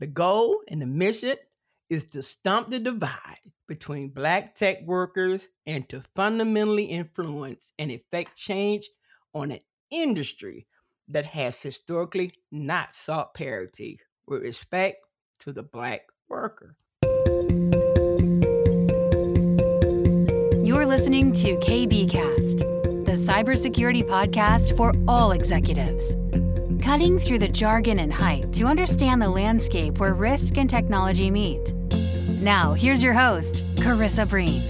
The goal and the mission is to stump the divide between Black tech workers and to fundamentally influence and effect change on an industry that has historically not sought parity with respect to the Black worker. You're listening to KBKast, the cybersecurity podcast for all executives. Cutting through the jargon and hype to understand the landscape where risk and technology meet. Now, here's your host, Karissa Breen.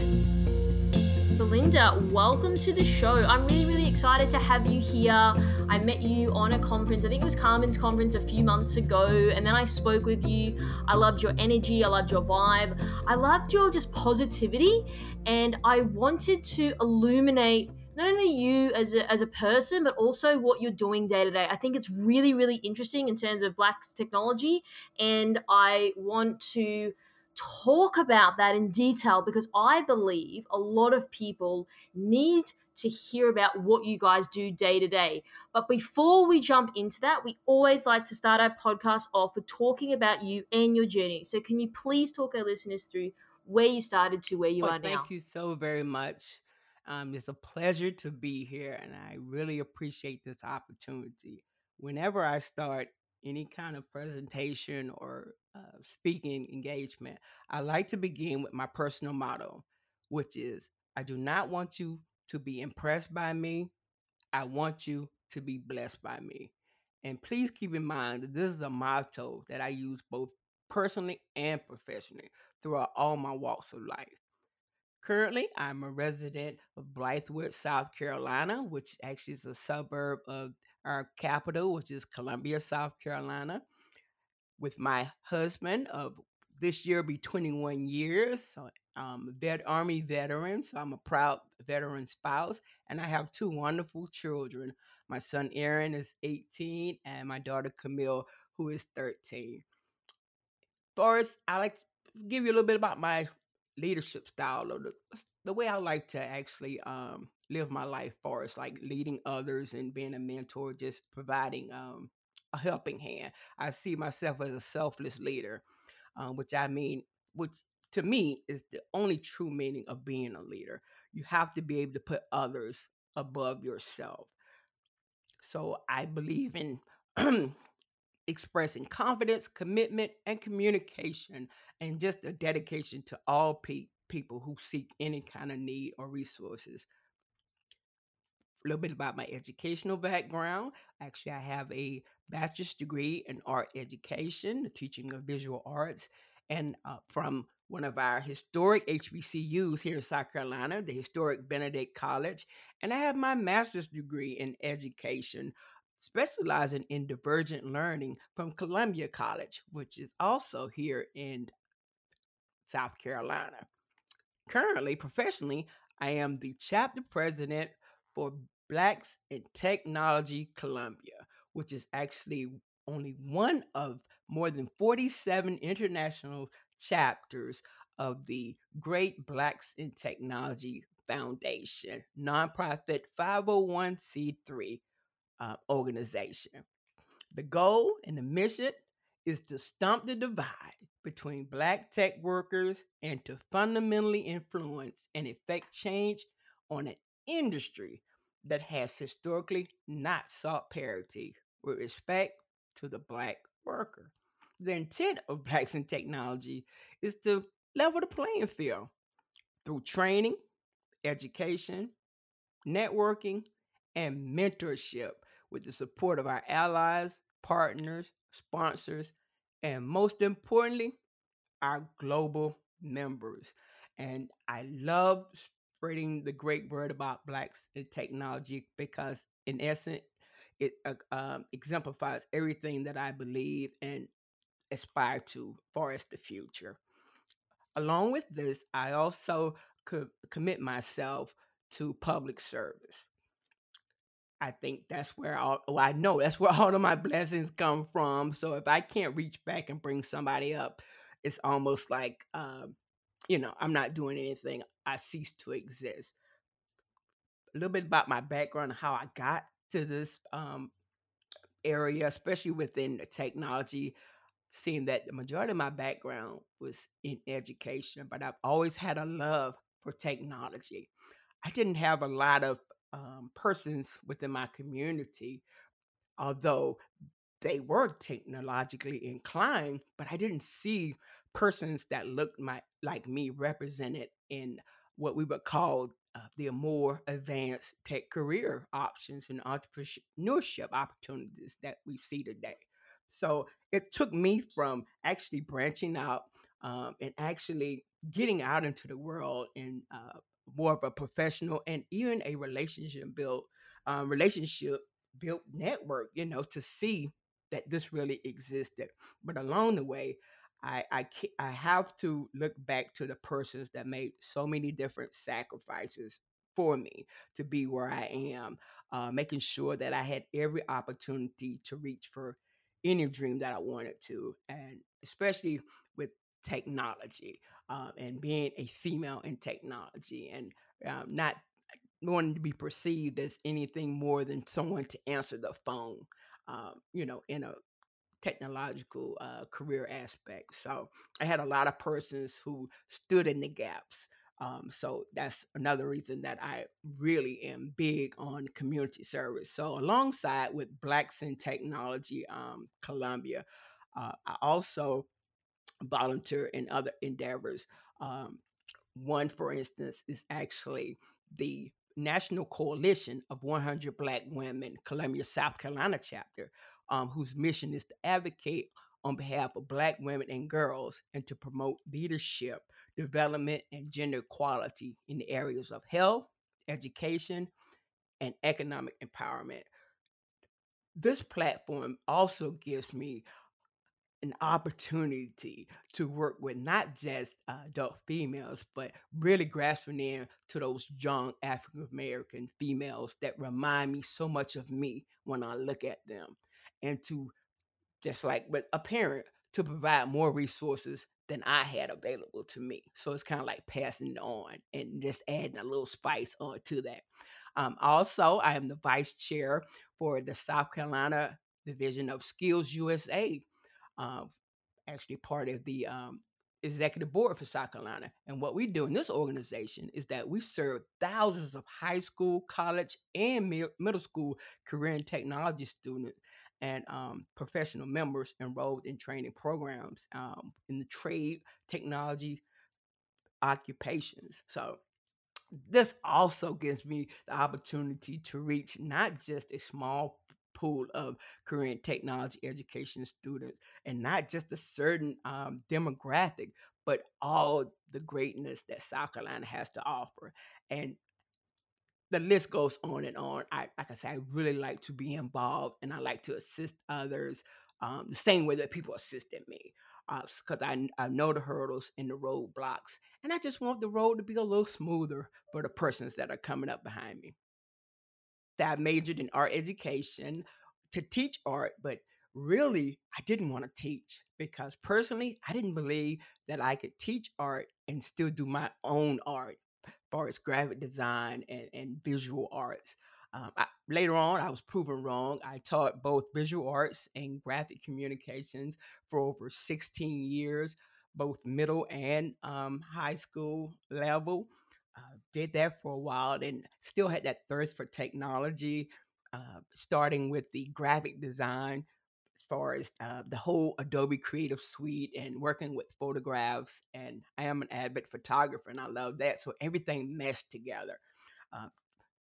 Belinda, welcome to the show. I'm really, really excited to have you here. I met you on a conference, I think it was Carmen's conference a few months ago, and then I spoke with you. I loved your energy, I loved your vibe, I loved your just positivity, and I wanted to illuminate not only you as a, as a person, but also what you're doing day to day. I think it's really, really interesting in terms of Black's technology. And I want to talk about that in detail because I believe a lot of people need to hear about what you guys do day to day. But before we jump into that, we always like to start our podcast off with talking about you and your journey. So, can you please talk our listeners through where you started to where you well, are now? Thank you so very much. Um, it's a pleasure to be here, and I really appreciate this opportunity. Whenever I start any kind of presentation or uh, speaking engagement, I like to begin with my personal motto, which is I do not want you to be impressed by me. I want you to be blessed by me. And please keep in mind that this is a motto that I use both personally and professionally throughout all my walks of life. Currently, I'm a resident of Blythewood, South Carolina, which actually is a suburb of our capital, which is Columbia, South Carolina, with my husband of this year be 21 years. So I'm a vet Army veteran, so I'm a proud veteran spouse, and I have two wonderful children. My son Aaron is 18, and my daughter Camille, who is 13. Boris, I like to give you a little bit about my leadership style or the, the way I like to actually um, live my life for is like leading others and being a mentor, just providing um, a helping hand. I see myself as a selfless leader, um, which I mean, which to me is the only true meaning of being a leader. You have to be able to put others above yourself. So I believe in expressing confidence, commitment, and communication, and just a dedication to all pe- people who seek any kind of need or resources. A little bit about my educational background. Actually, I have a bachelor's degree in art education, the teaching of visual arts, and uh, from one of our historic HBCUs here in South Carolina, the historic Benedict College. And I have my master's degree in education specializing in divergent learning from Columbia College, which is also here in South Carolina. Currently, professionally, I am the chapter president for Blacks in Technology Columbia, which is actually only one of more than 47 international chapters of the Great Blacks in Technology Foundation, nonprofit 501c3 uh, organization. The goal and the mission is to stump the divide between Black tech workers and to fundamentally influence and effect change on an industry that has historically not sought parity with respect to the Black worker. The intent of Blacks in Technology is to level the playing field through training, education, networking, and mentorship with the support of our allies, partners, sponsors, and most importantly, our global members. And I love spreading the great word about Blacks in technology because, in essence, it uh, um, exemplifies everything that I believe and aspire to for as the future. Along with this, I also co- commit myself to public service. I think that's where all, well, I know that's where all of my blessings come from. So if I can't reach back and bring somebody up, it's almost like, um, you know, I'm not doing anything. I cease to exist. A little bit about my background, how I got to this um, area, especially within the technology. seeing that the majority of my background was in education, but I've always had a love for technology. I didn't have a lot of um, persons within my community, although they were technologically inclined, but I didn't see persons that looked my, like me represented in what we would call uh, the more advanced tech career options and entrepreneurship opportunities that we see today. So it took me from actually branching out um, and actually getting out into the world and uh, more of a professional and even a relationship built um, relationship built network, you know, to see that this really existed. But along the way, I, I I have to look back to the persons that made so many different sacrifices for me to be where I am, uh, making sure that I had every opportunity to reach for any dream that I wanted to, and especially with technology um, and being a female in technology and um, not wanting to be perceived as anything more than someone to answer the phone, um, you know, in a technological uh, career aspect. So I had a lot of persons who stood in the gaps. Um, so that's another reason that I really am big on community service. So alongside with Blacks in Technology um, Columbia, uh, I also volunteer in other endeavors. Um, one, for instance, is actually the National Coalition of 100 Black Women, Columbia, South Carolina chapter, um, whose mission is to advocate on behalf of Black women and girls and to promote leadership, development, and gender equality in the areas of health, education, and economic empowerment. This platform also gives me an opportunity to work with not just uh, adult females, but really grasping in to those young African American females that remind me so much of me when I look at them, and to just like with a parent to provide more resources than I had available to me. So it's kind of like passing on and just adding a little spice on to that. Um, also, I am the vice chair for the South Carolina division of Skills USA, uh, actually part of the um, executive board for South Carolina. And what we do in this organization is that we serve thousands of high school, college, and mi- middle school career and technology students and um, professional members enrolled in training programs um, in the trade, technology, occupations. So this also gives me the opportunity to reach not just a small pool of and technology education students and not just a certain um, demographic, but all the greatness that South Carolina has to offer. And the list goes on and on. I like I say, I really like to be involved and I like to assist others um, the same way that people assisted me. Because uh, I, I know the hurdles and the roadblocks, and I just want the road to be a little smoother for the persons that are coming up behind me. I majored in art education to teach art, but really I didn't want to teach because personally I didn't believe that I could teach art and still do my own art far as graphic design and, and visual arts. Um, I, later on, I was proven wrong. I taught both visual arts and graphic communications for over 16 years, both middle and um, high school level. Uh, did that for a while and still had that thirst for technology, uh, starting with the graphic design as far as uh, the whole Adobe Creative Suite and working with photographs. And I am an avid photographer and I love that. So everything meshed together. Uh,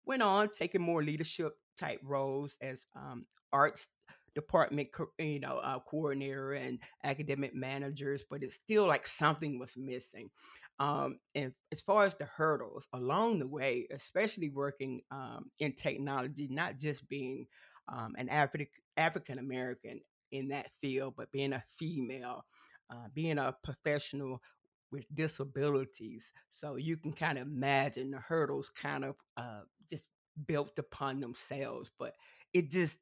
went on taking more leadership type roles as um, arts department, you know, uh, coordinator and academic managers, but it's still like something was missing. Um, and as far as the hurdles along the way, especially working um, in technology, not just being um, an African African American in that field, but being a female, uh, being a professional with disabilities. So you can kind of imagine the hurdles kind of uh, just built upon themselves. But it just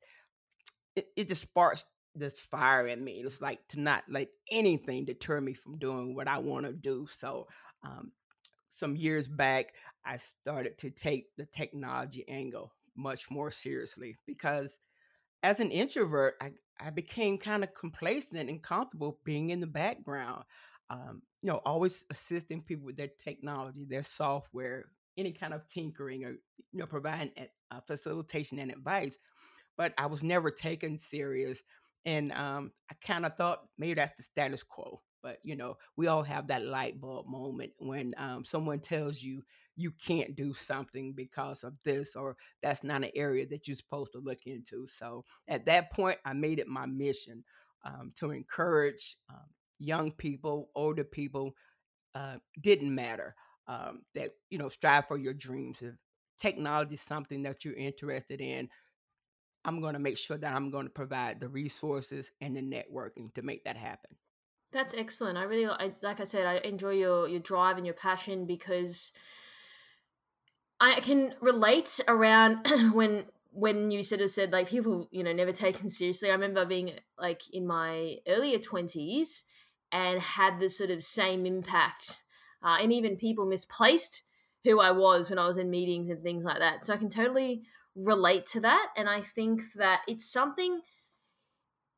it, it just sparks this fire in me. It's like to not let anything deter me from doing what I want to do. So um, some years back, I started to take the technology angle much more seriously because as an introvert, I, I became kind of complacent and comfortable being in the background. Um, you know, always assisting people with their technology, their software, any kind of tinkering, or you know, providing uh, facilitation and advice. But I was never taken serious, and um, I kind of thought maybe that's the status quo. But you know, we all have that light bulb moment when um, someone tells you you can't do something because of this or that's not an area that you're supposed to look into. So at that point, I made it my mission um, to encourage um, young people, older people. Uh, didn't matter um, that you know strive for your dreams. If technology is something that you're interested in, I'm going to make sure that I'm going to provide the resources and the networking to make that happen. That's excellent. I really I, like I said I enjoy your your drive and your passion because I can relate around when when you sort of said like people you know never taken seriously. I remember being like in my earlier 20s and had the sort of same impact uh, and even people misplaced who I was when I was in meetings and things like that. So I can totally relate to that and I think that it's something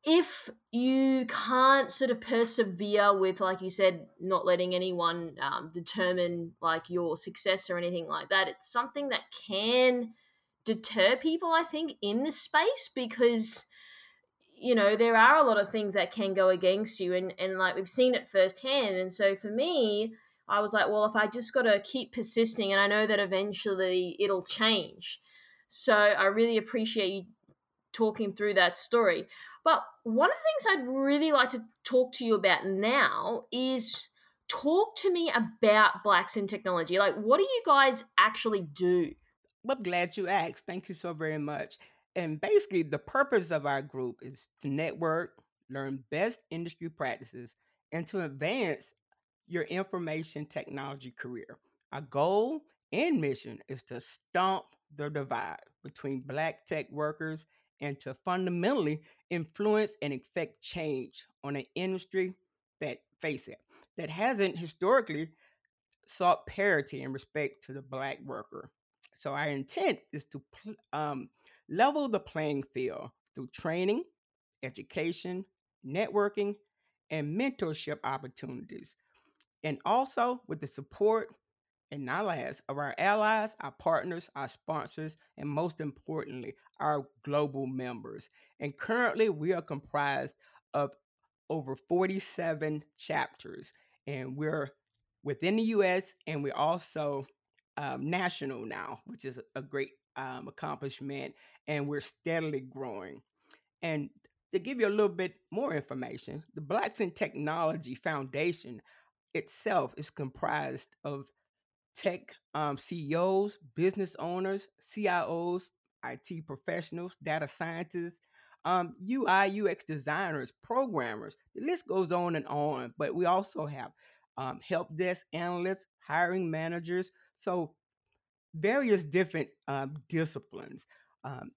if you can't sort of persevere with like you said not letting anyone um, determine like your success or anything like that it's something that can deter people i think in this space because you know there are a lot of things that can go against you and and like we've seen it firsthand and so for me i was like well if i just got to keep persisting and i know that eventually it'll change so i really appreciate you talking through that story but one of the things I'd really like to talk to you about now is talk to me about blacks in technology. Like, what do you guys actually do? Well, I'm glad you asked. Thank you so very much. And basically, the purpose of our group is to network, learn best industry practices, and to advance your information technology career. Our goal and mission is to stomp the divide between Black tech workers and to fundamentally influence and affect change on an industry that, face it, that hasn't historically sought parity in respect to the black worker. So our intent is to um, level the playing field through training, education, networking, and mentorship opportunities, and also with the support and not last, of our allies, our partners, our sponsors, and most importantly, our global members. And currently, we are comprised of over 47 chapters, and we're within the US and we're also um, national now, which is a great um, accomplishment, and we're steadily growing. And to give you a little bit more information, the Blacks in Technology Foundation itself is comprised of tech um, CEOs, business owners, CIOs, IT professionals, data scientists, um, UI, UX designers, programmers. The list goes on and on. But we also have um, help desk analysts, hiring managers. So various different um, disciplines. Um,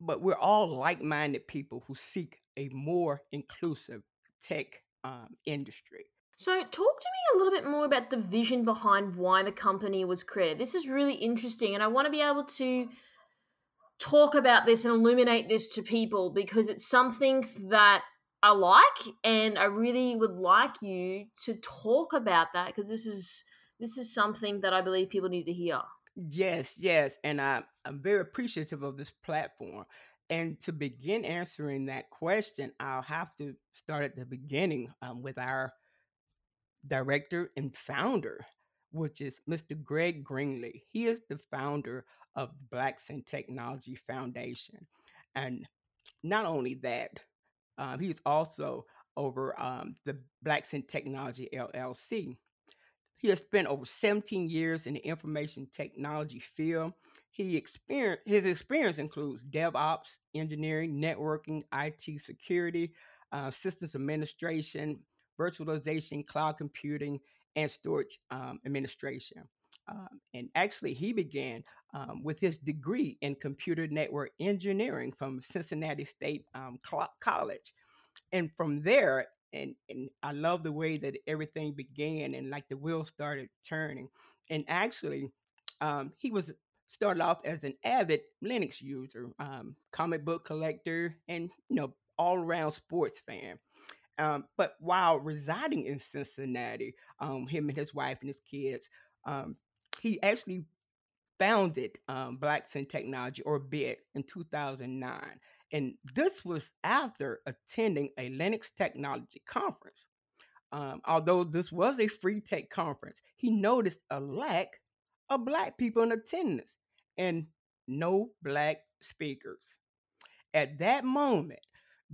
but we're all like-minded people who seek a more inclusive tech um, industry. So, talk to me a little bit more about the vision behind why the company was created. This is really interesting, and I want to be able to talk about this and illuminate this to people because it's something that I like, and I really would like you to talk about that because this is this is something that I believe people need to hear. Yes, yes, and I, I'm very appreciative of this platform. And to begin answering that question, I'll have to start at the beginning um, with our director and founder, which is Mr. Greg Greenlee. He is the founder of the Technology Foundation. And not only that, um, he's also over um, the Blacks in Technology LLC. He has spent over 17 years in the information technology field. He experience, his experience includes DevOps, engineering, networking, IT security, uh, systems administration, virtualization, cloud computing, and storage um, administration. Um, and actually, he began um, with his degree in computer network engineering from Cincinnati State um, College. And from there, and, and I love the way that everything began and like the wheels started turning. And actually, um, he was started off as an avid Linux user, um, comic book collector, and you know all around sports fan. Um, but while residing in Cincinnati, um, him and his wife and his kids, um, he actually founded um, Blacks in Technology or BIT in 2009. And this was after attending a Linux technology conference. Um, although this was a free tech conference, he noticed a lack of Black people in attendance and no Black speakers. At that moment,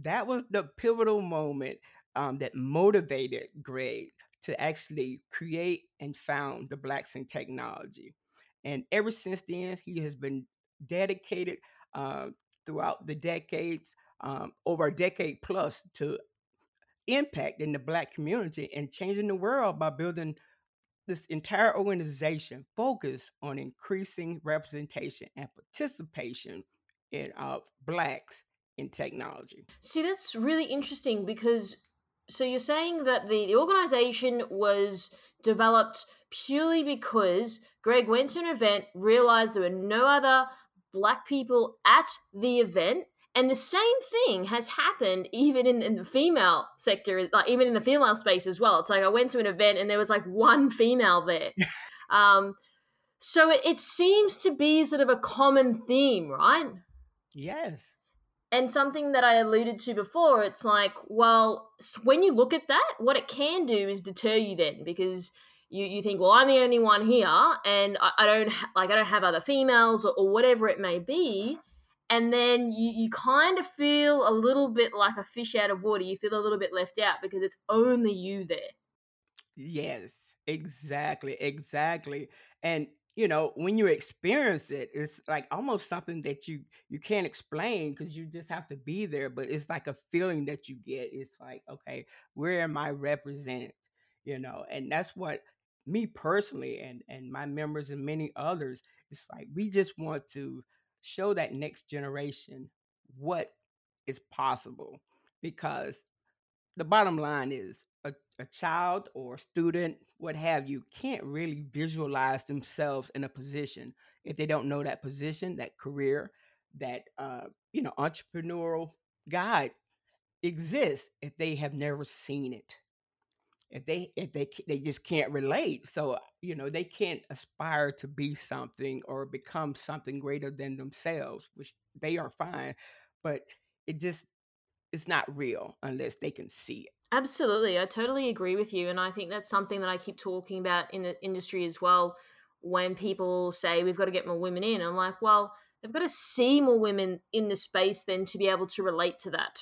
that was the pivotal moment um, that motivated Greg to actually create and found the Blacks in Technology. And ever since then, he has been dedicated uh, throughout the decades, um, over a decade plus, to impact in the Black community and changing the world by building this entire organization focused on increasing representation and participation in uh, Blacks in technology. See, that's really interesting because so you're saying that the, the organization was developed purely because Greg went to an event, realized there were no other black people at the event, and the same thing has happened even in, in, the female sector, like even in the female space as well. It's like I went to an event and there was like one female there. um, so it, it seems to be sort of a common theme, right? Yes and something that I alluded to before, it's like, well, when you look at that, what it can do is deter you then because you, you think, well, I'm the only one here and I, I don't ha- like I don't have other females or, or, whatever it may be. And then you, you kind of feel a little bit like a fish out of water. You feel a little bit left out because it's only you there. Yes, exactly, exactly. And you know when you experience it it's like almost something that you you can't explain because you just have to be there but it's like a feeling that you get it's like okay where am i represented you know and that's what me personally and and my members and many others it's like we just want to show that next generation what is possible because the bottom line is a, a child or a student, what have you, can't really visualize themselves in a position if they don't know that position, that career, that uh, you know, entrepreneurial guide exists if they have never seen it. If they if they they just can't relate, so you know they can't aspire to be something or become something greater than themselves, which they are fine, but it just it's not real unless they can see it. Absolutely. I totally agree with you. And I think that's something that I keep talking about in the industry as well. When people say we've got to get more women in, I'm like, well, they've got to see more women in the space then to be able to relate to that.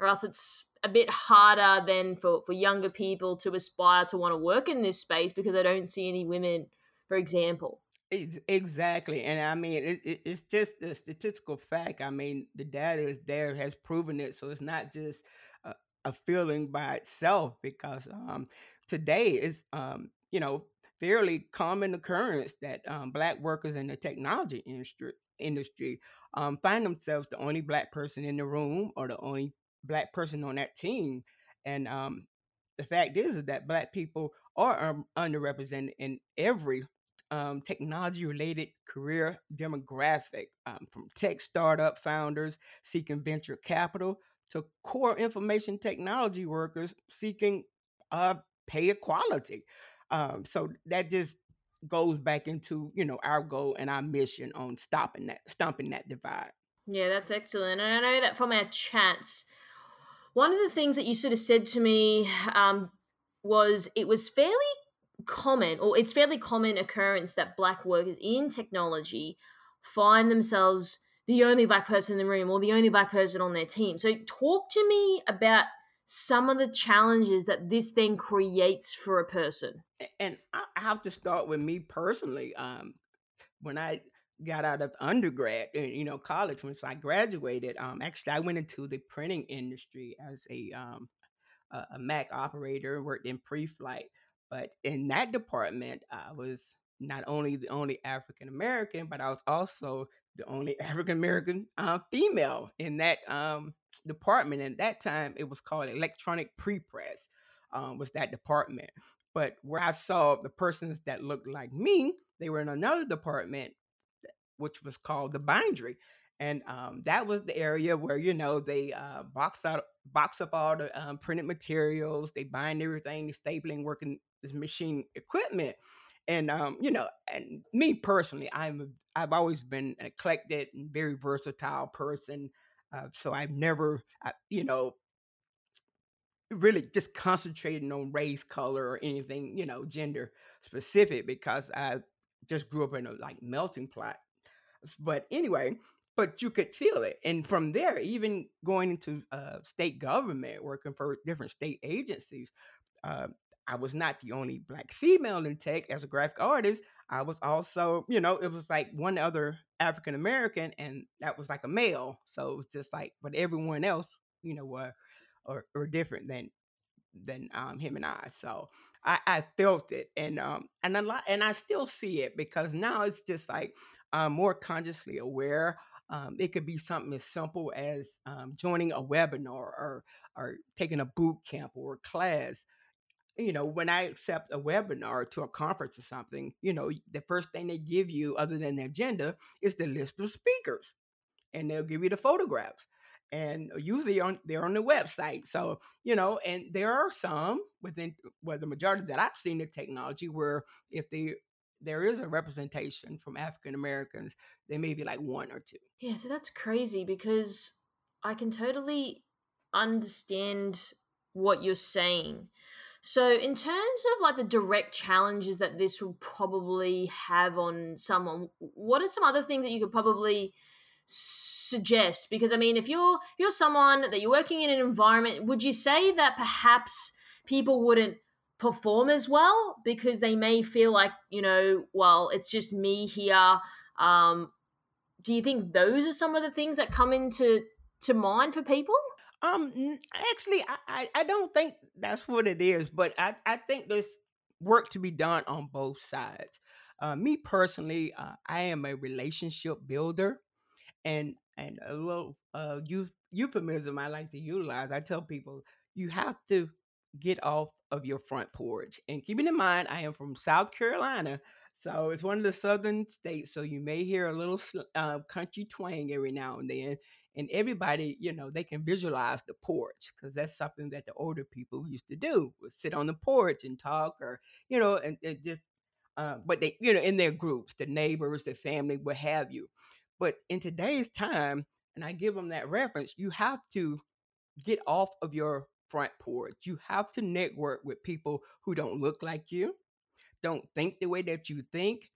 Or else it's a bit harder than for, for younger people to aspire to want to work in this space because they don't see any women, for example. Exactly, and I mean it, it, it's just a statistical fact. I mean the data is there, has proven it, so it's not just a, a feeling by itself. Because um, today is um, you know fairly common occurrence that um, black workers in the technology industry industry um, find themselves the only black person in the room or the only black person on that team, and um, the fact is, is that black people are um, underrepresented in every um, technology related career demographic um, from tech startup founders seeking venture capital to core information technology workers seeking uh, pay equality. Um, so that just goes back into you know our goal and our mission on stopping that stomping that divide. Yeah, that's excellent. And I know that from our chats, one of the things that you sort of said to me um, was it was fairly common, or it's fairly common occurrence that black workers in technology find themselves the only black person in the room or the only black person on their team. So, talk to me about some of the challenges that this then creates for a person. And I have to start with me personally. Um, when I got out of undergrad, uh, you know, college, once I graduated, um, actually, I went into the printing industry as a um, a Mac operator, and worked in pre-flight. But in that department, I was not only the only African American, but I was also the only African American uh, female in that um, department. And at that time, it was called electronic pre-press. Um, was that department? But where I saw the persons that looked like me, they were in another department, which was called the bindery. And um, that was the area where you know they uh, box out box up all the um, printed materials they bind everything the stapling working this machine equipment. And um, you know and me personally i'm i've always been an eclectic and very versatile person uh, so i've never I, you know really just concentrating on race color or anything you know gender specific because i just grew up in a like melting pot. But anyway but you could feel it. And from there, even going into uh, state government, working for different state agencies, uh, I was not the only black female in tech as a graphic artist. I was also, you know, it was like one other African American, and that was like a male. So it was just like, but everyone else, you know, were or, or different than than um, him and I. So I, I felt it, and um, and a lot, and I still see it because now it's just like I'm more consciously aware um, it could be something as simple as um, joining a webinar or or taking a boot camp or a class. You know, when I accept a webinar to a conference or something, you know, the first thing they give you, other than the agenda, is the list of speakers, and they'll give you the photographs. And usually on they're on the website. So, you know, and there are some within well, the majority that I've seen the technology where if they there is a representation from African Americans, there may be like one or two. Yeah, so that's crazy because I can totally understand what you're saying. So, in terms of like the direct challenges that this will probably have on someone, what are some other things that you could probably suggest? Because I mean, if you're if you're someone that you're working in an environment, would you say that perhaps people wouldn't perform as well because they may feel like you know well it's just me here um do you think those are some of the things that come into to mind for people? Um actually I, I don't think that's what it is but i i think there's work to be done on both sides. Uh me personally uh, i am a relationship builder and and a little uh euphemism i like to utilize i tell people you have to get off of your front porch. And keeping in mind, I am from South Carolina, so it's one of the southern states. So you may hear a little uh, country twang every now and then. And everybody, you know, they can visualize the porch because that's something that the older people used to do: would sit on the porch and talk, or you know, and, and just. Uh, but they, you know, in their groups, the neighbors, the family, what have you. But in today's time, and I give them that reference, you have to get off of your front porch. You have to network with people who don't look like you, don't think the way that you think,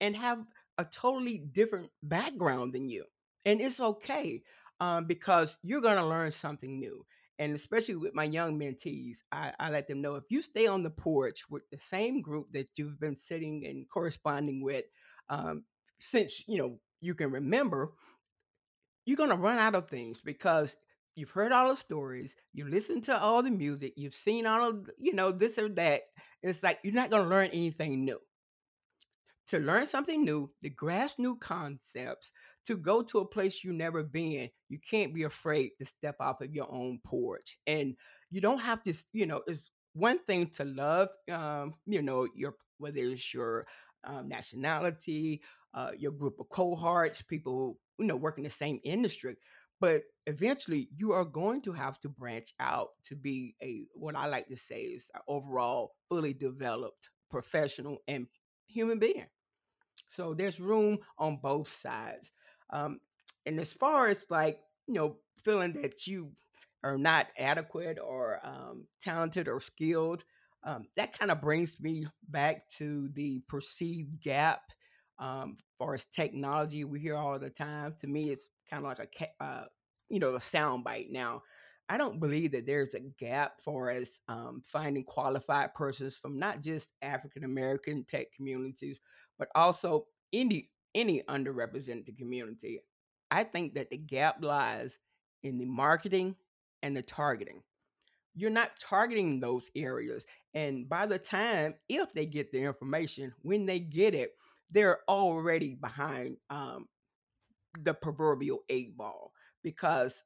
and have a totally different background than you. And it's okay um, because you're going to learn something new. And especially with my young mentees, I, I let them know if you stay on the porch with the same group that you've been sitting and corresponding with um, since you know you can remember, you're going to run out of things because you've heard all the stories, you listen to all the music, you've seen all of, you know, this or that. It's like you're not going to learn anything new. To learn something new, to grasp new concepts, to go to a place you've never been, you can't be afraid to step off of your own porch. And you don't have to, you know, it's one thing to love, um, you know, your whether it's your um, nationality, uh, your group of cohorts, people you know work in the same industry. But eventually, you are going to have to branch out to be a what I like to say is overall fully developed professional and human being. So there's room on both sides. Um, and as far as like you know, feeling that you are not adequate or um, talented or skilled, um, that kind of brings me back to the perceived gap um, far as technology, we hear all the time. To me, it's kind of like a uh, you know a soundbite. Now, I don't believe that there's a gap for as um, finding qualified persons from not just African American tech communities, but also any any underrepresented community. I think that the gap lies in the marketing and the targeting. You're not targeting those areas. And by the time, if they get the information, when they get it, they're already behind um, the proverbial eight ball because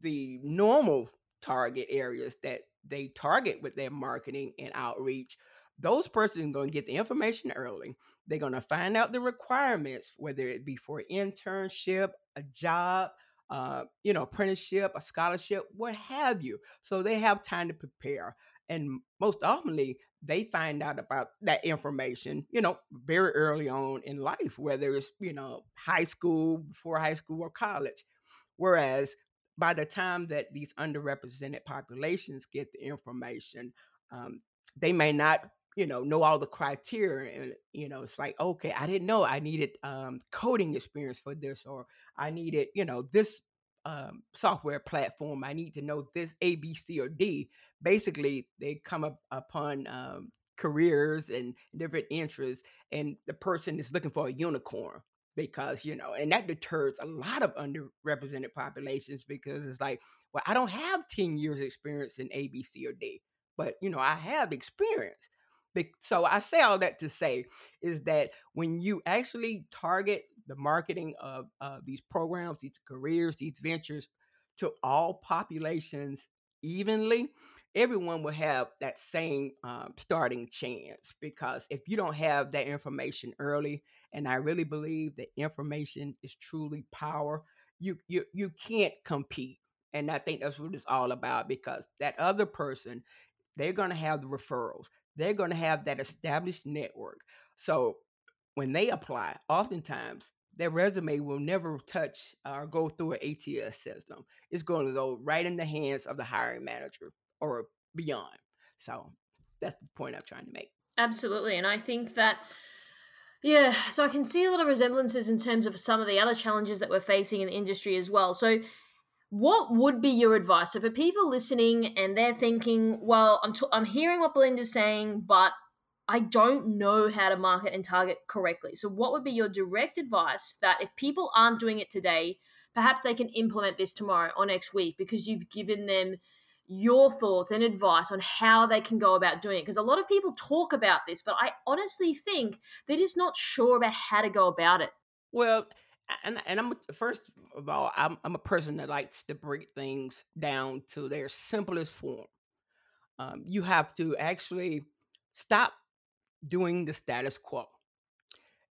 the normal target areas that they target with their marketing and outreach those persons are going to get the information early. They're going to find out the requirements, whether it be for internship, a job, uh, you know, apprenticeship, a scholarship, what have you. So they have time to prepare. And most oftenly, they find out about that information, you know, very early on in life, whether it's, you know, high school, before high school, or college. Whereas by the time that these underrepresented populations get the information, um, they may not you know know all the criteria and you know it's like okay i didn't know i needed um, coding experience for this or i needed you know this um, software platform i need to know this a b c or d. Basically they come up upon um, careers and different interests and the person is looking for a unicorn because you know and that deters a lot of underrepresented populations because it's like well i don't have 10 years experience in a b c or d but you know i have experience. So I say all that to say is that when you actually target the marketing of uh, these programs, these careers, these ventures to all populations evenly, everyone will have that same um, starting chance. Because if you don't have that information early, and I really believe that information is truly power, you you you can't compete. And I think that's what it's all about because that other person, they're to have the referrals they're to have that established network. So when they apply, oftentimes their resume will never touch or go through an ATS system. It's going to go right in the hands of the hiring manager or beyond. So that's the point I'm trying to make. Absolutely. And I think that, yeah, so I can see a lot of resemblances in terms of some of the other challenges that we're facing in the industry as well. So what would be your advice? So for people listening and they're thinking, well, I'm t- I'm hearing what Belinda's saying, but I don't know how to market and target correctly. So what would be your direct advice that if people aren't doing it today, perhaps they can implement this tomorrow or next week because you've given them your thoughts and advice on how they can go about doing it because a lot of people talk about this but i honestly think they're just not sure about how to go about it well and and I'm first of all, I'm I'm a person that likes to break things down to their simplest form. Um, you have to actually stop doing the status quo.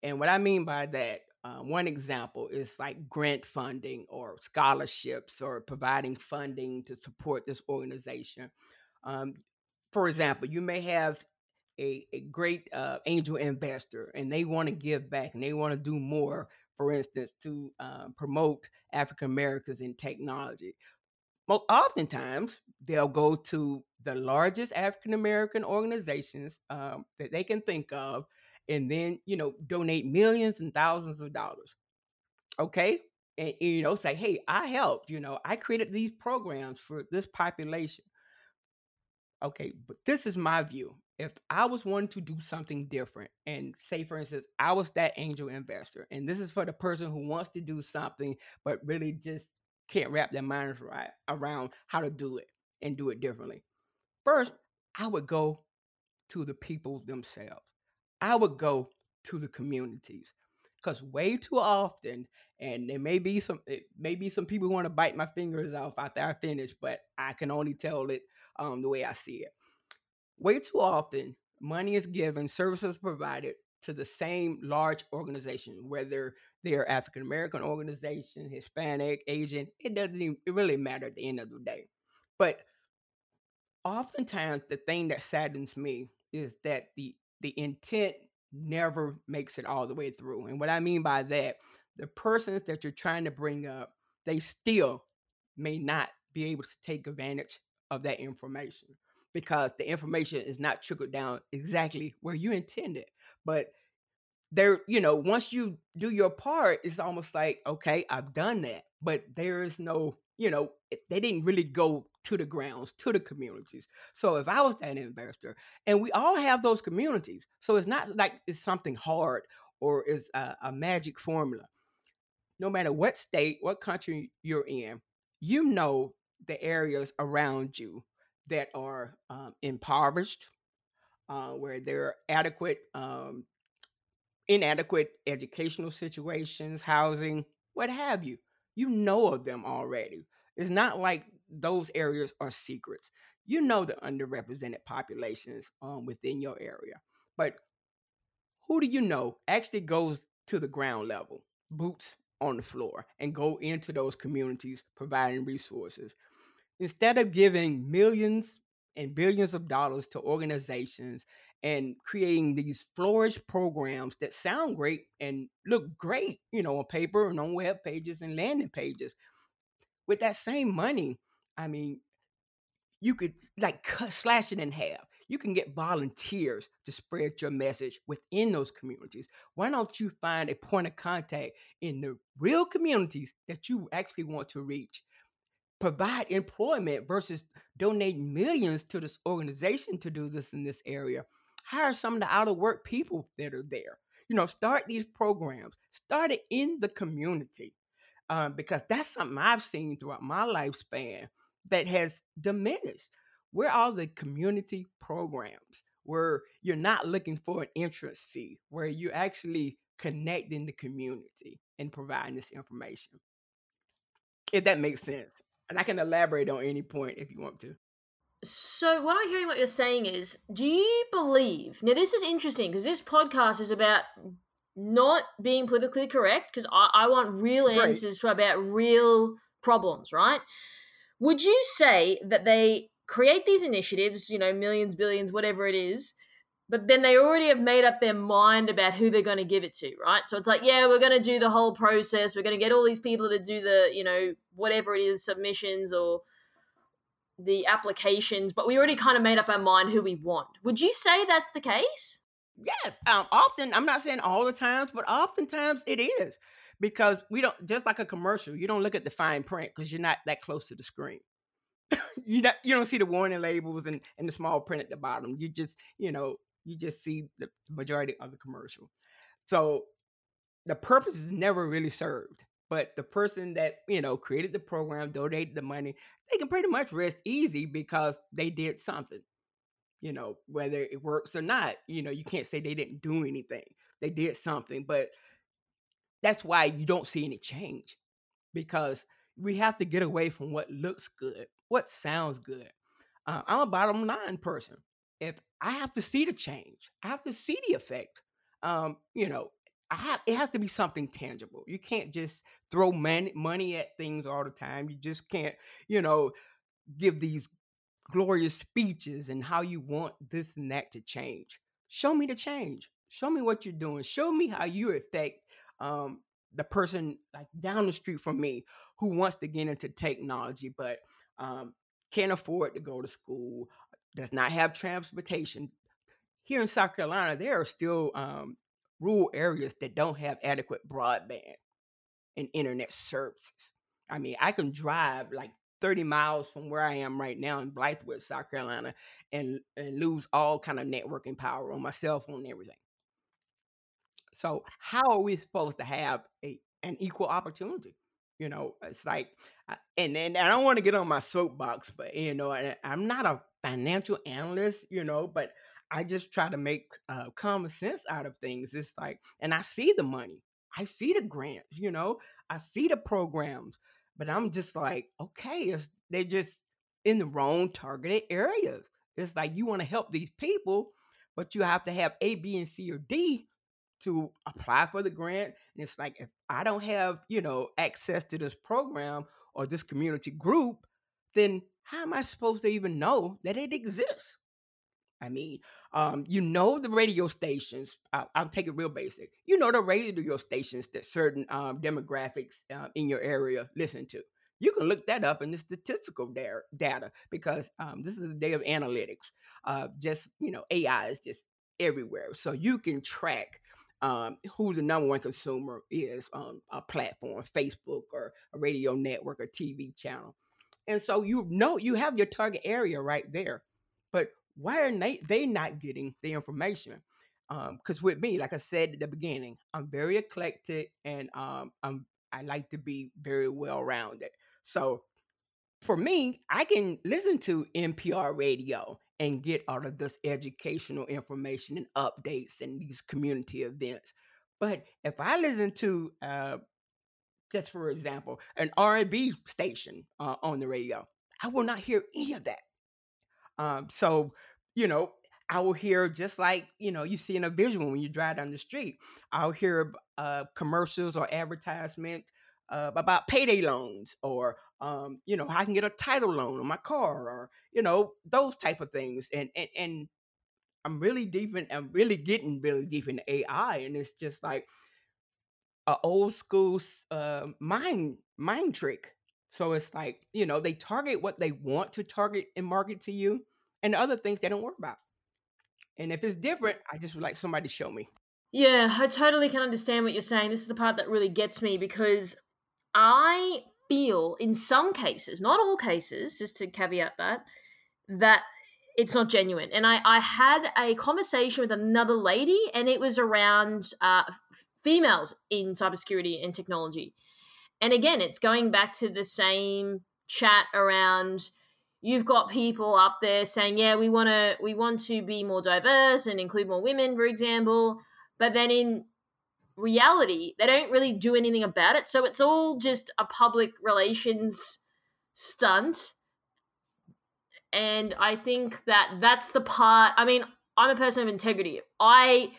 And what I mean by that, uh, one example is like grant funding or scholarships or providing funding to support this organization. Um, for example, you may have a, a great uh, angel investor and they want to give back and they want to do more for instance, to uh, promote African Americans in technology. Well, oftentimes, they'll go to the largest African American organizations um, that they can think of, and then you know donate millions and thousands of dollars. Okay, and you know say, hey, I helped. You know, I created these programs for this population. Okay, but this is my view, if I was wanting to do something different, and say for instance, I was that angel investor, and this is for the person who wants to do something but really just can't wrap their minds right around how to do it and do it differently. First, I would go to the people themselves. I would go to the communities. Because way too often, and there may be some maybe some people want to bite my fingers off after I finish, but I can only tell it um, the way I see it Way too often, money is given, services provided to the same large organization, whether they're African American organization, Hispanic, Asian, it doesn't even, it really matter at the end of the day. But oftentimes the thing that saddens me is that the the intent never makes it all the way through. And what I mean by that, the persons that you're trying to bring up, they still may not be able to take advantage of that information because the information is not trickled down exactly where you intended. But there, you know, once you do your part, it's almost like, okay, I've done that. But there is no, you know, they didn't really go to the grounds, to the communities. So if I was that investor, and we all have those communities, so it's not like it's something hard or is a, a magic formula. No matter what state, what country you're in, you know the areas around you that are um, impoverished, uh, where there are adequate, um, inadequate educational situations, housing, what have you. You know of them already. It's not like those areas are secrets. You know the underrepresented populations um, within your area, but who do you know actually goes to the ground level, boots on the floor, and go into those communities providing resources? Instead of giving millions and billions of dollars to organizations and creating these flourish programs that sound great and look great, you know, on paper and on web pages and landing pages. With that same money, I mean, you could like cut, slash it in half. You can get volunteers to spread your message within those communities. Why don't you find a point of contact in the real communities that you actually want to reach? Provide employment versus donate millions to this organization to do this in this area hire some of the out of work people that are there. You know, start these programs, start it in the community. Um, because that's something I've seen throughout my lifespan that has diminished. Where are the community programs where you're not looking for an entrance fee, where you're actually connecting the community and providing this information? If that makes sense. And I can elaborate on any point if you want to. So, what I'm hearing what you're saying is, do you believe? Now, this is interesting because this podcast is about not being politically correct because I, I, want real answers right. about real problems, right? Would you say that they create these initiatives, you know, millions, billions, whatever it is, but then they already have made up their mind about who they're going to give it to, right? So it's like, yeah, we're going to do the whole process. We're going to get all these people to do the, you know, whatever it is, submissions or the applications, but we already kind of made up our mind who we want. Would you say that's the case? Yes. Um, often, I'm not saying all the times, but oftentimes it is because we don't just like a commercial. You don't look at the fine print because you're not that close to the screen. you not, you don't see the warning labels and, and the small print at the bottom. You just you know you just see the majority of the commercial. So the purpose is never really served. But the person that, you know, created the program, donated the money, they can pretty much rest easy because they did something. You know, whether it works or not, you know, you can't say they didn't do anything. They did something, but that's why you don't see any change because we have to get away from what looks good, what sounds good. Uh, I'm a bottom line person. If I have to see the change, I have to see the effect. Um, you know, I have it has to be something tangible. You can't just throw money money at things all the time. You just can't, you know, give these glorious speeches and how you want this and that to change. Show me the change. Show me what you're doing. Show me how you affect um, the person like down the street from me who wants to get into technology but um, can't afford to go to school, does not have transportation. Here in South Carolina, there are still um, rural areas that don't have adequate broadband and internet services. I mean, I can drive like 30 miles from where I am right now in Blythewood, South Carolina, and, and lose all kind of networking power on my cell phone and everything. So how are we supposed to have a an equal opportunity? You know, it's like, and and I don't want to get on my soapbox, but you know, I'm not a financial analyst, you know, but I just try to make uh, common sense out of things. It's like, and I see the money, I see the grants, you know, I see the programs, but I'm just like, okay, they're just in the wrong targeted areas. It's like you want to help these people, but you have to have A, B, and C or D to apply for the grant. And it's like if I don't have, you know, access to this program or this community group, then how am I supposed to even know that it exists? I mean, um, you know the radio stations. I'll, I'll, take it real basic. You know the radio stations that certain um, demographics uh, in your area listen to. You can look that up in the statistical da- data because um, this is the day of analytics. Uh, just you know, AI is just everywhere, so you can track um, who the number one consumer is on a platform, Facebook or a radio network or TV channel. And so you know you have your target area right there. But why are they, they not getting the information? Because um, with me, like I said at the beginning, I'm very eclectic and um, I'm I like to be very well rounded. So for me, I can listen to NPR radio and get all of this educational information and updates and these community events. But if I listen to, uh, just for example, an R&B station uh, on the radio, I will not hear any of that. Um, so, you know, I will hear just like you know you see in a visual when you drive down the street. I'll hear uh, commercials or advertisement uh, about payday loans or um, you know how I can get a title loan on my car or you know those type of things. And and and I'm really deep in. I'm really getting really deep in AI, and it's just like a old school uh, mind mind trick. So it's like you know they target what they want to target and market to you, and the other things they don't worry about. And if it's different, I just would like somebody to show me. Yeah, I totally can understand what you're saying. This is the part that really gets me because I feel in some cases, not all cases, just to caveat that, that it's not genuine. And I, I had a conversation with another lady, and it was around uh, females in cybersecurity and technology. And again, it's going back to the same chat around you've got people up there saying, "Yeah, we want to we want to be more diverse and include more women, for example." But then in reality, they don't really do anything about it. So it's all just a public relations stunt. And I think that that's the part. I mean, I'm a person of integrity. I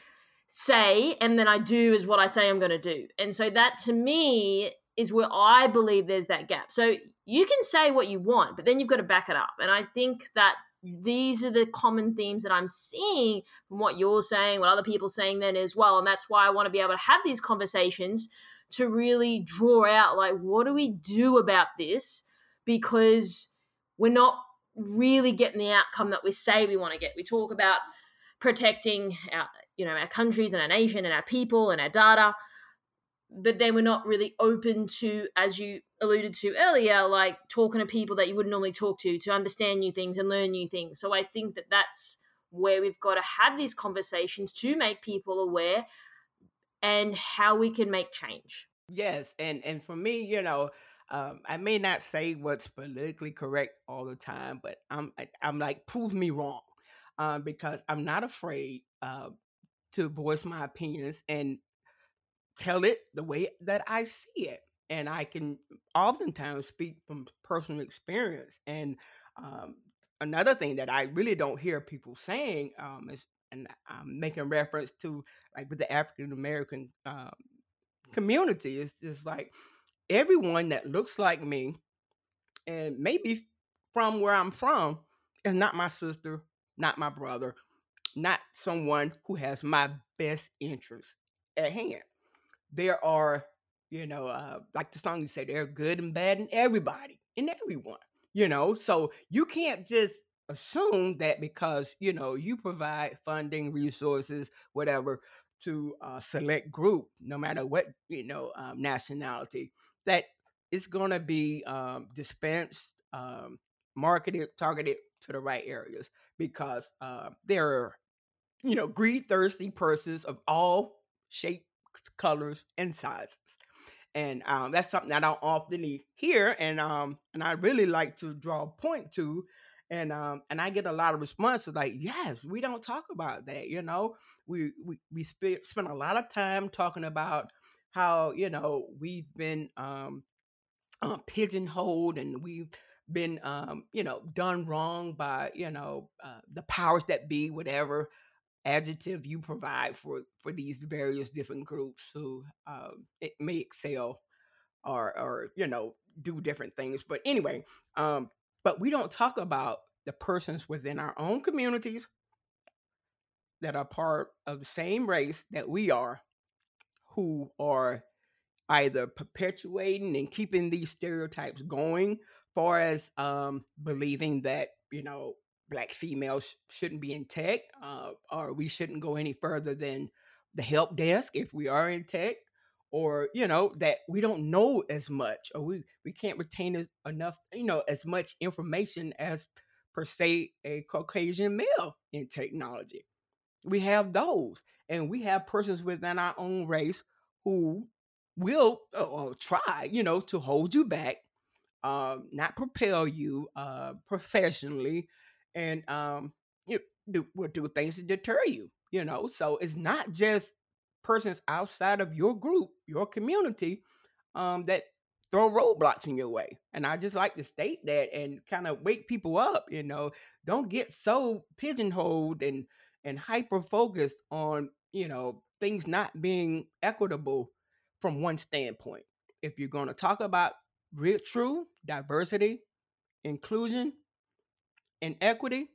say and then I do is what I say I'm going to do. And so that to me is where I believe there's that gap. So you can say what you want, but then you've got to back it up. And I think that these are the common themes that I'm seeing from what you're saying, what other people are saying then as well. And that's why I want to be able to have these conversations to really draw out like what do we do about this? Because we're not really getting the outcome that we say we want to get. We talk about protecting our, you know, our countries and our nation and our people and our data but then we're not really open to, as you alluded to earlier, like talking to people that you wouldn't normally talk to to understand new things and learn new things. So I think that that's where we've got to have these conversations to make people aware and how we can make change. Yes, and and for me, you know, um, I may not say what's politically correct all the time, but I'm I, I'm like prove me wrong, um, because I'm not afraid uh, to voice my opinions, and tell it the way that I see it. And I can oftentimes speak from personal experience. And um, another thing that I really don't hear people saying um, is, and I'm making reference to like with the African American um, community, is just like everyone that looks like me and maybe from where I'm from is not my sister, not my brother, not someone who has my best interest at hand there are, you know, uh, like the song you said, there are good and bad in everybody, in everyone, you know. So you can't just assume that because you know you provide funding, resources, whatever to a select group, no matter what you know um, nationality, that it's going to be um, dispensed, um, marketed, targeted to the right areas because uh, there are you know greed thirsty persons of all shapes colors, and sizes. And um, that's something that I don't often hear, and um, and I really like to draw a point to, and um, and I get a lot of responses like, yes, we don't talk about that. You know, we we we sp- spend a lot of time talking about how you know we've been um, uh, pigeonholed and we've been um, you know done wrong by you know uh, the powers that be, whatever adjective you provide for for these various different groups who um, it may excel or or you know do different things but anyway um but we don't talk about the persons within our own communities that are part of the same race that we are who are either perpetuating and keeping these stereotypes going far as um believing that you know black females shouldn't be in tech, uh, or we shouldn't go any further than the help desk if we are in tech, or you know that we don't know as much, or we we can't retain as, enough, you know, as much information as per se a Caucasian male in technology. We have those, and we have persons within our own race who will uh, try, you know, to hold you back, uh, not propel you uh, professionally, and um, you do will do things to deter you. You know, so it's not just persons outside of your group, your community, um, that throw roadblocks in your way. And I just like to state that and kind of wake people up, you know, don't get so pigeonholed and and hyper focused on, you know, things not being equitable from one standpoint. If you're going to talk about real true diversity, inclusion, and equity,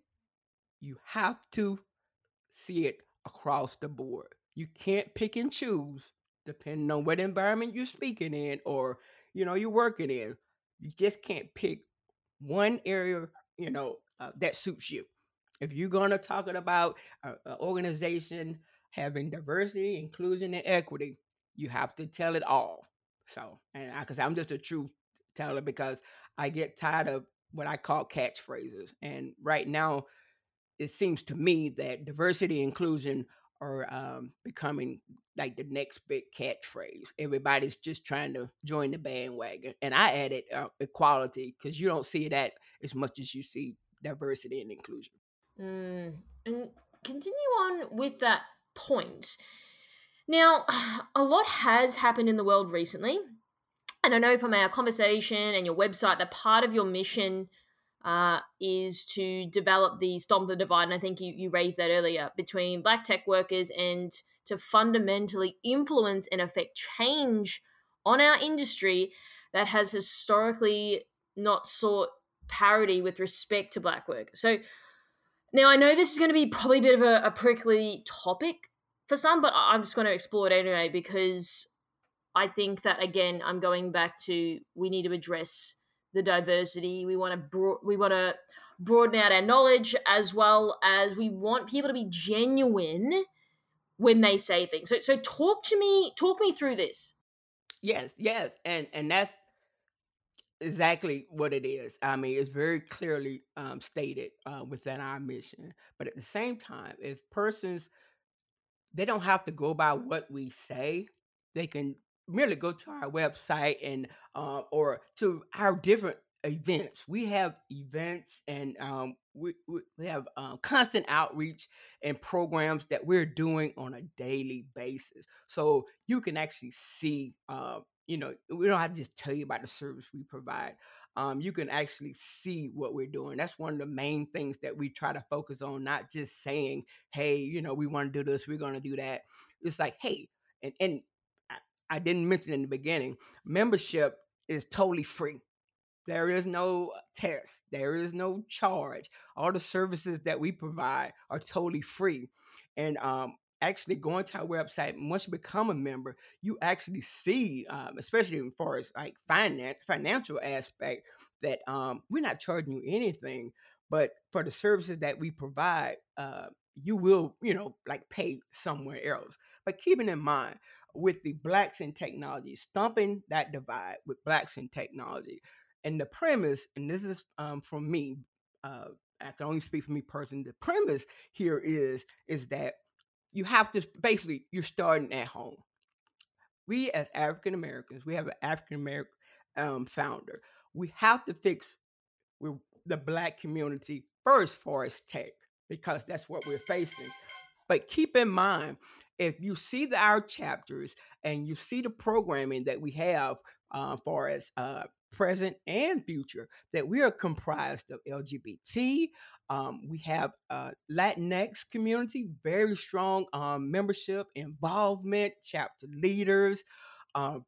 you have to see it across the board. You can't pick and choose depending on what environment you're speaking in or you know you're working in. You just can't pick one area, you know, uh, that suits you. If you're going to talk about an organization having diversity, inclusion, and equity, you have to tell it all. So, and because I'm just a truth teller, because I get tired of what I call catchphrases, and right now, it seems to me that diversity, inclusion are um, becoming like the next big catchphrase. Everybody's just trying to join the bandwagon, and I added uh, equality because you don't see that as much as you see diversity and inclusion. Mm. And continue on with that point. Now, a lot has happened in the world recently. And I know from our conversation and your website that part of your mission uh, is to develop the Stomp the Divide. And I think you, you raised that earlier between Black tech workers and to fundamentally influence and affect change on our industry that has historically not sought parity with respect to Black work. So now I know this is going to be probably a bit of a, a prickly topic for some, but I'm just going to explore it anyway because I think that again I'm going back to we need to address the diversity. We want to bro- we want to broaden out our knowledge as well as we want people to be genuine when they say things. So so talk to me talk me through this. Yes, yes. And and that's exactly what it is. I mean, it's very clearly um, stated uh, within our mission. But at the same time, if persons they don't have to go by what we say, they can merely go to our website and uh, or to our different events. We have events and um, we, we have um, constant outreach and programs that we're doing on a daily basis. So you can actually see, uh, you know, we don't have to just tell you about the service we provide. Um, you can actually see what we're doing. That's one of the main things that we try to focus on, not just saying, hey, you know, we want to do this, we're going to do that. It's like, hey, and, and I didn't mention in the beginning, membership is totally free. There is no test, there is no charge. All the services that we provide are totally free. And um, actually going to our website, once you become a member, you actually see, um, especially as far as like finance, financial aspect, that um, we're not charging you anything, but for the services that we provide, uh, you will, you know, like pay somewhere else. But keeping in mind, with the blacks in technology, stumping that divide with blacks in technology, and the premise, and this is um, from me, uh, I can only speak for me personally. The premise here is is that you have to basically you're starting at home. We as African Americans, we have an African American um, founder. We have to fix the black community first for its tech because that's what we're facing. But keep in mind, if you see the, our chapters and you see the programming that we have uh, for as uh, present and future, that we are comprised of LGBT. Um, we have uh, Latinx community, very strong um, membership, involvement, chapter leaders, um,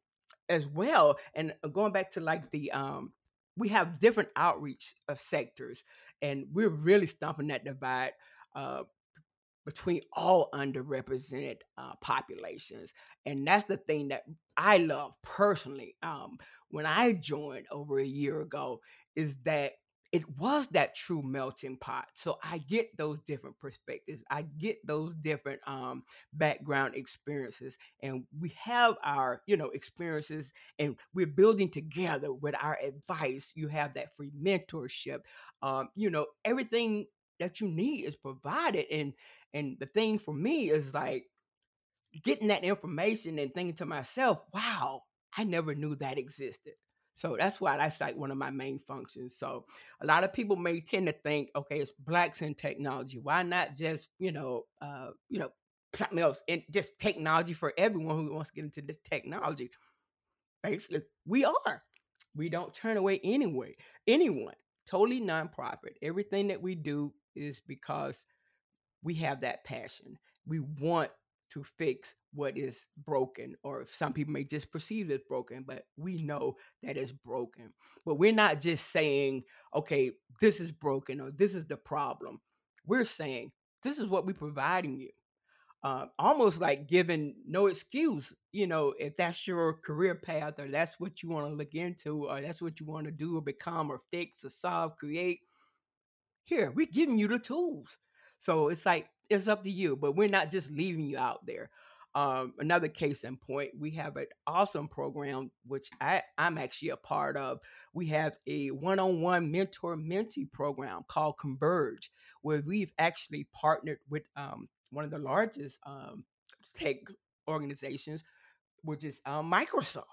as well. And uh, going back to like the um, we have different outreach uh, sectors, and we're really stomping that divide uh, between all underrepresented uh, populations. And that's the thing that I love personally. Um, when I joined over a year ago, is that it was that true melting pot. So I get those different perspectives. I get those different um, background experiences, and we have our you know experiences, and we're building together with our advice. You have that free mentorship. Um, you know everything that you need is provided, and and the thing for me is like getting that information and thinking to myself, wow, I never knew that existed. So that's why that's like one of my main functions. So a lot of people may tend to think, okay, it's blacks in technology. Why not just, you know, uh, you know, something else and just technology for everyone who wants to get into the technology? Basically, we are. We don't turn away anyway, anyone. Totally nonprofit. Everything that we do is because we have that passion. We want to fix what is broken, or some people may just perceive it as broken, but we know that it's broken. But we're not just saying, okay, this is broken or this is the problem. We're saying, this is what we're providing you. Uh, almost like giving no excuse, you know, if that's your career path or that's what you want to look into or that's what you want to do or become or fix or solve, create. Here, we're giving you the tools. So it's like it's up to you, but we're not just leaving you out there. Um, another case in point, we have an awesome program which I, I'm actually a part of. We have a one-on-one mentor mentee program called Converge, where we've actually partnered with um, one of the largest um, tech organizations, which is uh, Microsoft,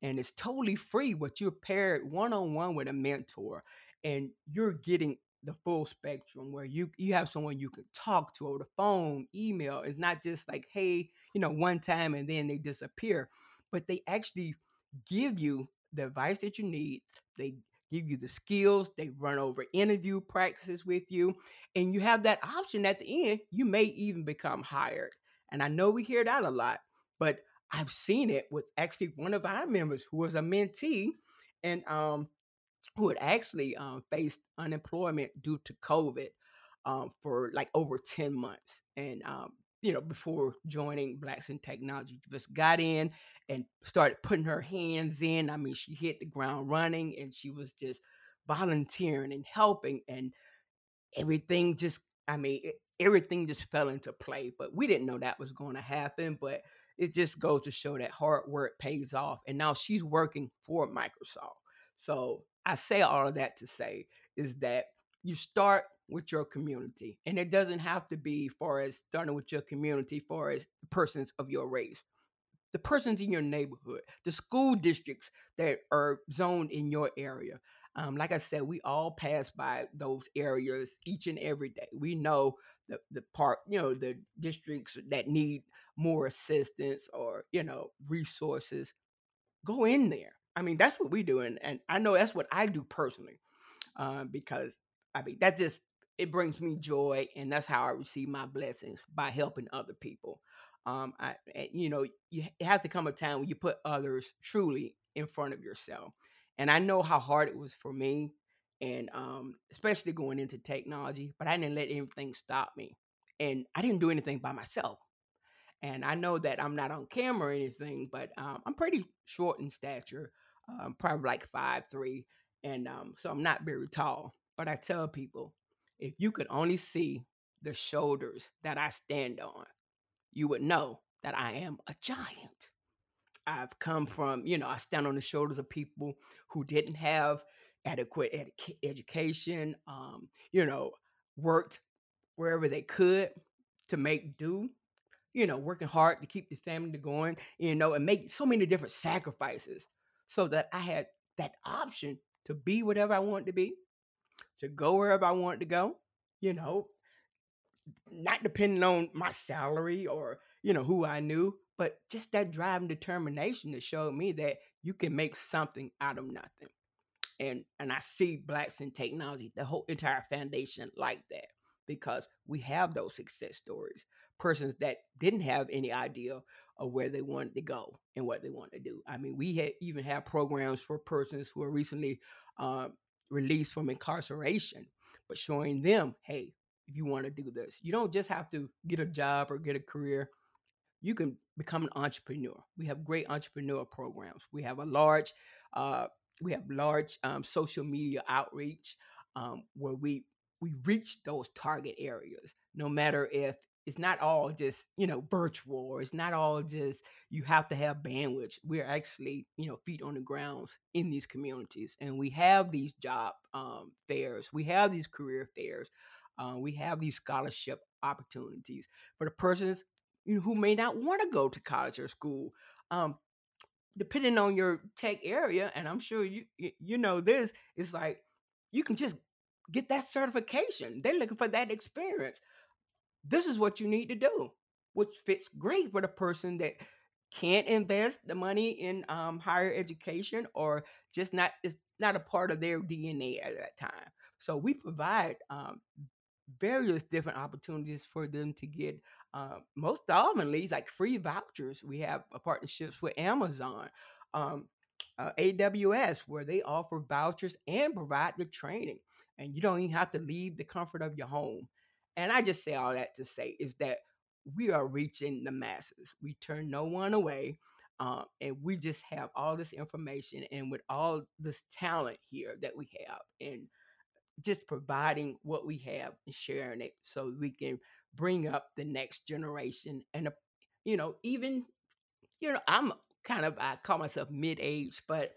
and it's totally free. But you're paired one-on-one with a mentor, and you're getting the full spectrum where you you have someone you can talk to over the phone, email. It's not just like, hey, you know, one time and then they disappear, but they actually give you the advice that you need. They give you the skills, they run over interview practices with you, and you have that option at the end. You may even become hired. And I know we hear that a lot, but I've seen it with actually one of our members who was a mentee and um who had actually um, faced unemployment due to COVID um, for like over 10 months. And, um, you know, before joining Blacks in Technology, just got in and started putting her hands in. I mean, she hit the ground running and she was just volunteering and helping, and everything just, I mean, it, everything just fell into play. But we didn't know that was going to happen. But it just goes to show that hard work pays off. And now she's working for Microsoft. So I say all of that to say is that you start with your community, and it doesn't have to be far as starting with your community, far as persons of your race, the persons in your neighborhood, the school districts that are zoned in your area. Um, like I said, we all pass by those areas each and every day. We know the the part, you know, the districts that need more assistance or you know resources. Go in there I mean, that's what we do, and, and I know that's what I do personally, uh, because I mean that just it brings me joy, and that's how I receive my blessings by helping other people. Um, I, you know, you have to come a time when you put others truly in front of yourself, and I know how hard it was for me, and um, especially going into technology, but I didn't let anything stop me, and I didn't do anything by myself. And I know that I'm not on camera or anything, but um, I'm pretty short in stature um, probably like five three, and um, so I'm not very tall. But I tell people, if you could only see the shoulders that I stand on, you would know that I am a giant. I've come from, you know, I stand on the shoulders of people who didn't have adequate ed- education, um, you know, worked wherever they could to make do, you know, working hard to keep the family going, you know, and make so many different sacrifices so that I had that option to be whatever I wanted to be, to go wherever I wanted to go, you know, not depending on my salary or, you know, who I knew, but just that drive and determination that showed me that you can make something out of nothing. And and I see blacks in technology, the whole entire foundation like that because we have those success stories persons that didn't have any idea of where they wanted to go and what they wanted to do. I mean, we had even have programs for persons who are recently uh, released from incarceration, but showing them, hey, if you want to do this, you don't just have to get a job or get a career. You can become an entrepreneur. We have great entrepreneur programs. We have a large, uh, we have large um, social media outreach um, where we we reach those target areas. No matter if it's not all just you know virtual or it's not all just you have to have bandwidth we're actually you know feet on the grounds in these communities and we have these job um, fairs we have these career fairs uh, we have these scholarship opportunities for the persons you know, who may not want to go to college or school um, depending on your tech area and i'm sure you you know this it's like you can just get that certification they're looking for that experience this is what you need to do, which fits great with a person that can't invest the money in um, higher education or just not it's not a part of their DNA at that time. So we provide um, various different opportunities for them to get uh, most oftenly like free vouchers. We have partnerships with Amazon, um, uh, AWS, where they offer vouchers and provide the training, and you don't even have to leave the comfort of your home. And I just say all that to say is that we are reaching the masses. We turn no one away. Um, and we just have all this information and with all this talent here that we have and just providing what we have and sharing it so we can bring up the next generation and uh, you know even you know i'm kind of i call myself mid-age but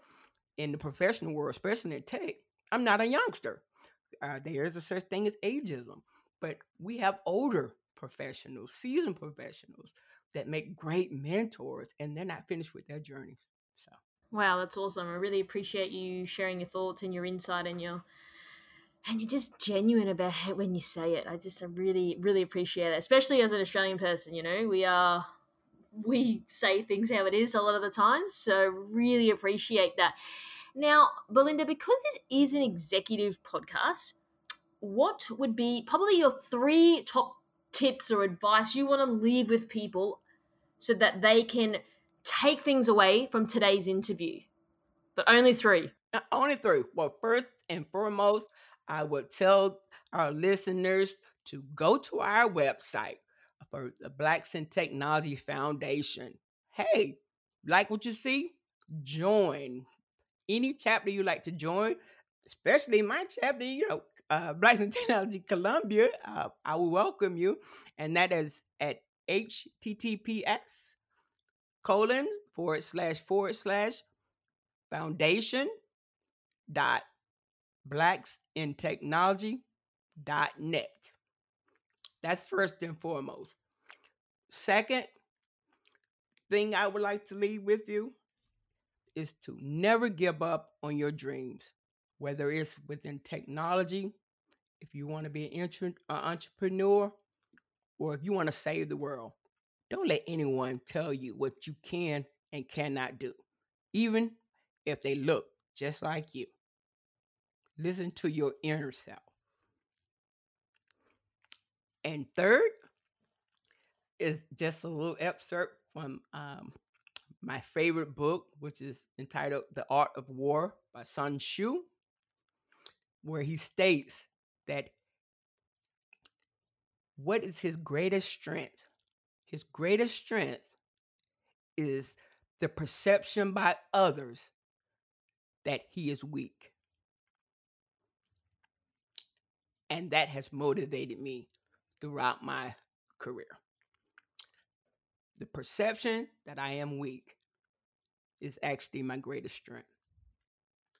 in the professional world especially in tech i'm not a youngster uh, there's a such thing as ageism but we have older professionals seasoned professionals that make great mentors and they're not finished with their journeys so wow that's awesome i really appreciate you sharing your thoughts and your insight and your and you're just genuine about it when you say it. I just I really, really appreciate it, especially as an Australian person. You know, we are we say things how it is a lot of the time, so really appreciate that. Now, Belinda, because this is an executive podcast, what would be probably your three top tips or advice you want to leave with people so that they can take things away from today's interview? But only three. Uh, only three. Well, first and foremost, I would tell our listeners to go to our website for the Blacks in Technology Foundation. Hey, like what you see? Join any chapter you like to join, especially my chapter, you know, uh, in Technology Columbia. Uh, I will welcome you. And that is at https colon forward slash forward slash foundation dot blacks in technology dot net. That's first and foremost. Second thing I would like to leave with you is to never give up on your dreams, whether it's within technology, if you want to be an entrepreneur, or if you want to save the world. Don't let anyone tell you what you can and cannot do, even if they look just like you. Listen to your inner self. And third is just a little excerpt from um, my favorite book, which is entitled The Art of War by Sun Tzu, where he states that what is his greatest strength? His greatest strength is the perception by others that he is weak. And that has motivated me throughout my career. The perception that I am weak is actually my greatest strength.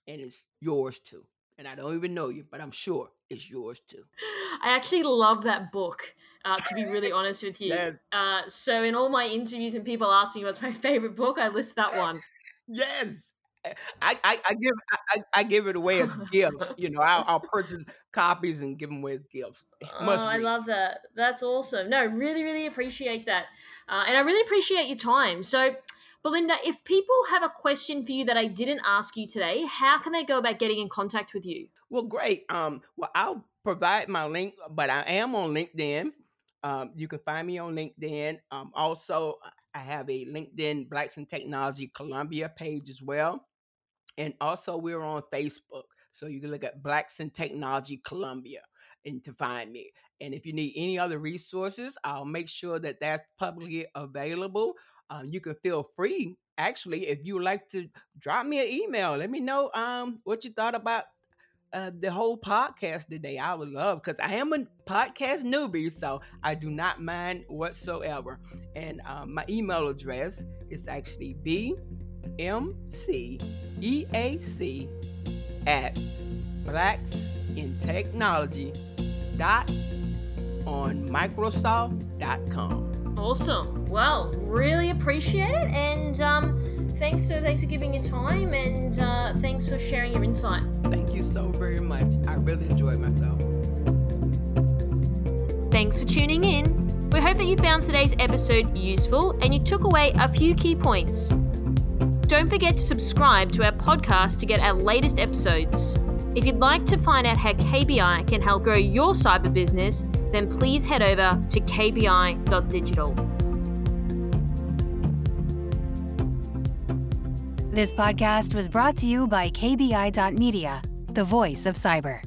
And it's yours too. And I don't even know you, but I'm sure it's yours too. I actually love that book, uh, to be really honest with you. Uh, so, in all my interviews and people asking what's my favorite book, I list that one. yes. I, I, I give I, I, give it away as gifts. You know, I'll, I'll, purchase copies and give them away as gifts. oh, I love that. That's awesome. No, really, really appreciate that, uh, and I really appreciate your time. So, Belinda, if people have a question for you that I didn't ask you today, how can they go about getting in contact with you? Well, great. Um, well, I'll provide my link, but I am on LinkedIn. Um, you can find me on LinkedIn. Um, also, I have a LinkedIn Blacks in Technology Columbia page as well. And also, we're on Facebook. So you can look at Blacks in Technology Columbia and to find me. And if you need any other resources, I'll make sure that that's publicly available. Um, you can feel free, actually, if you would like to drop me an email. Let me know um, what you thought about uh, the whole podcast today. I would love because I am a podcast newbie, so I do not mind whatsoever. And um, my email address is actually b m c e a c at blacksintechnology dot on Microsoft.com. Awesome. Well, really appreciate it, and um, thanks for thanks for giving your time, and uh, thanks for sharing your insight. Thank you so very much. I really enjoyed myself. Thanks for tuning in. We hope that you found today's episode useful and you took away a few key points. Don't forget to subscribe to our podcast to get our latest episodes. If you'd like to find out how KBI can help grow your cyber business then please head over to kbi.digital. This podcast was brought to you by KBI.media, the voice of cyber.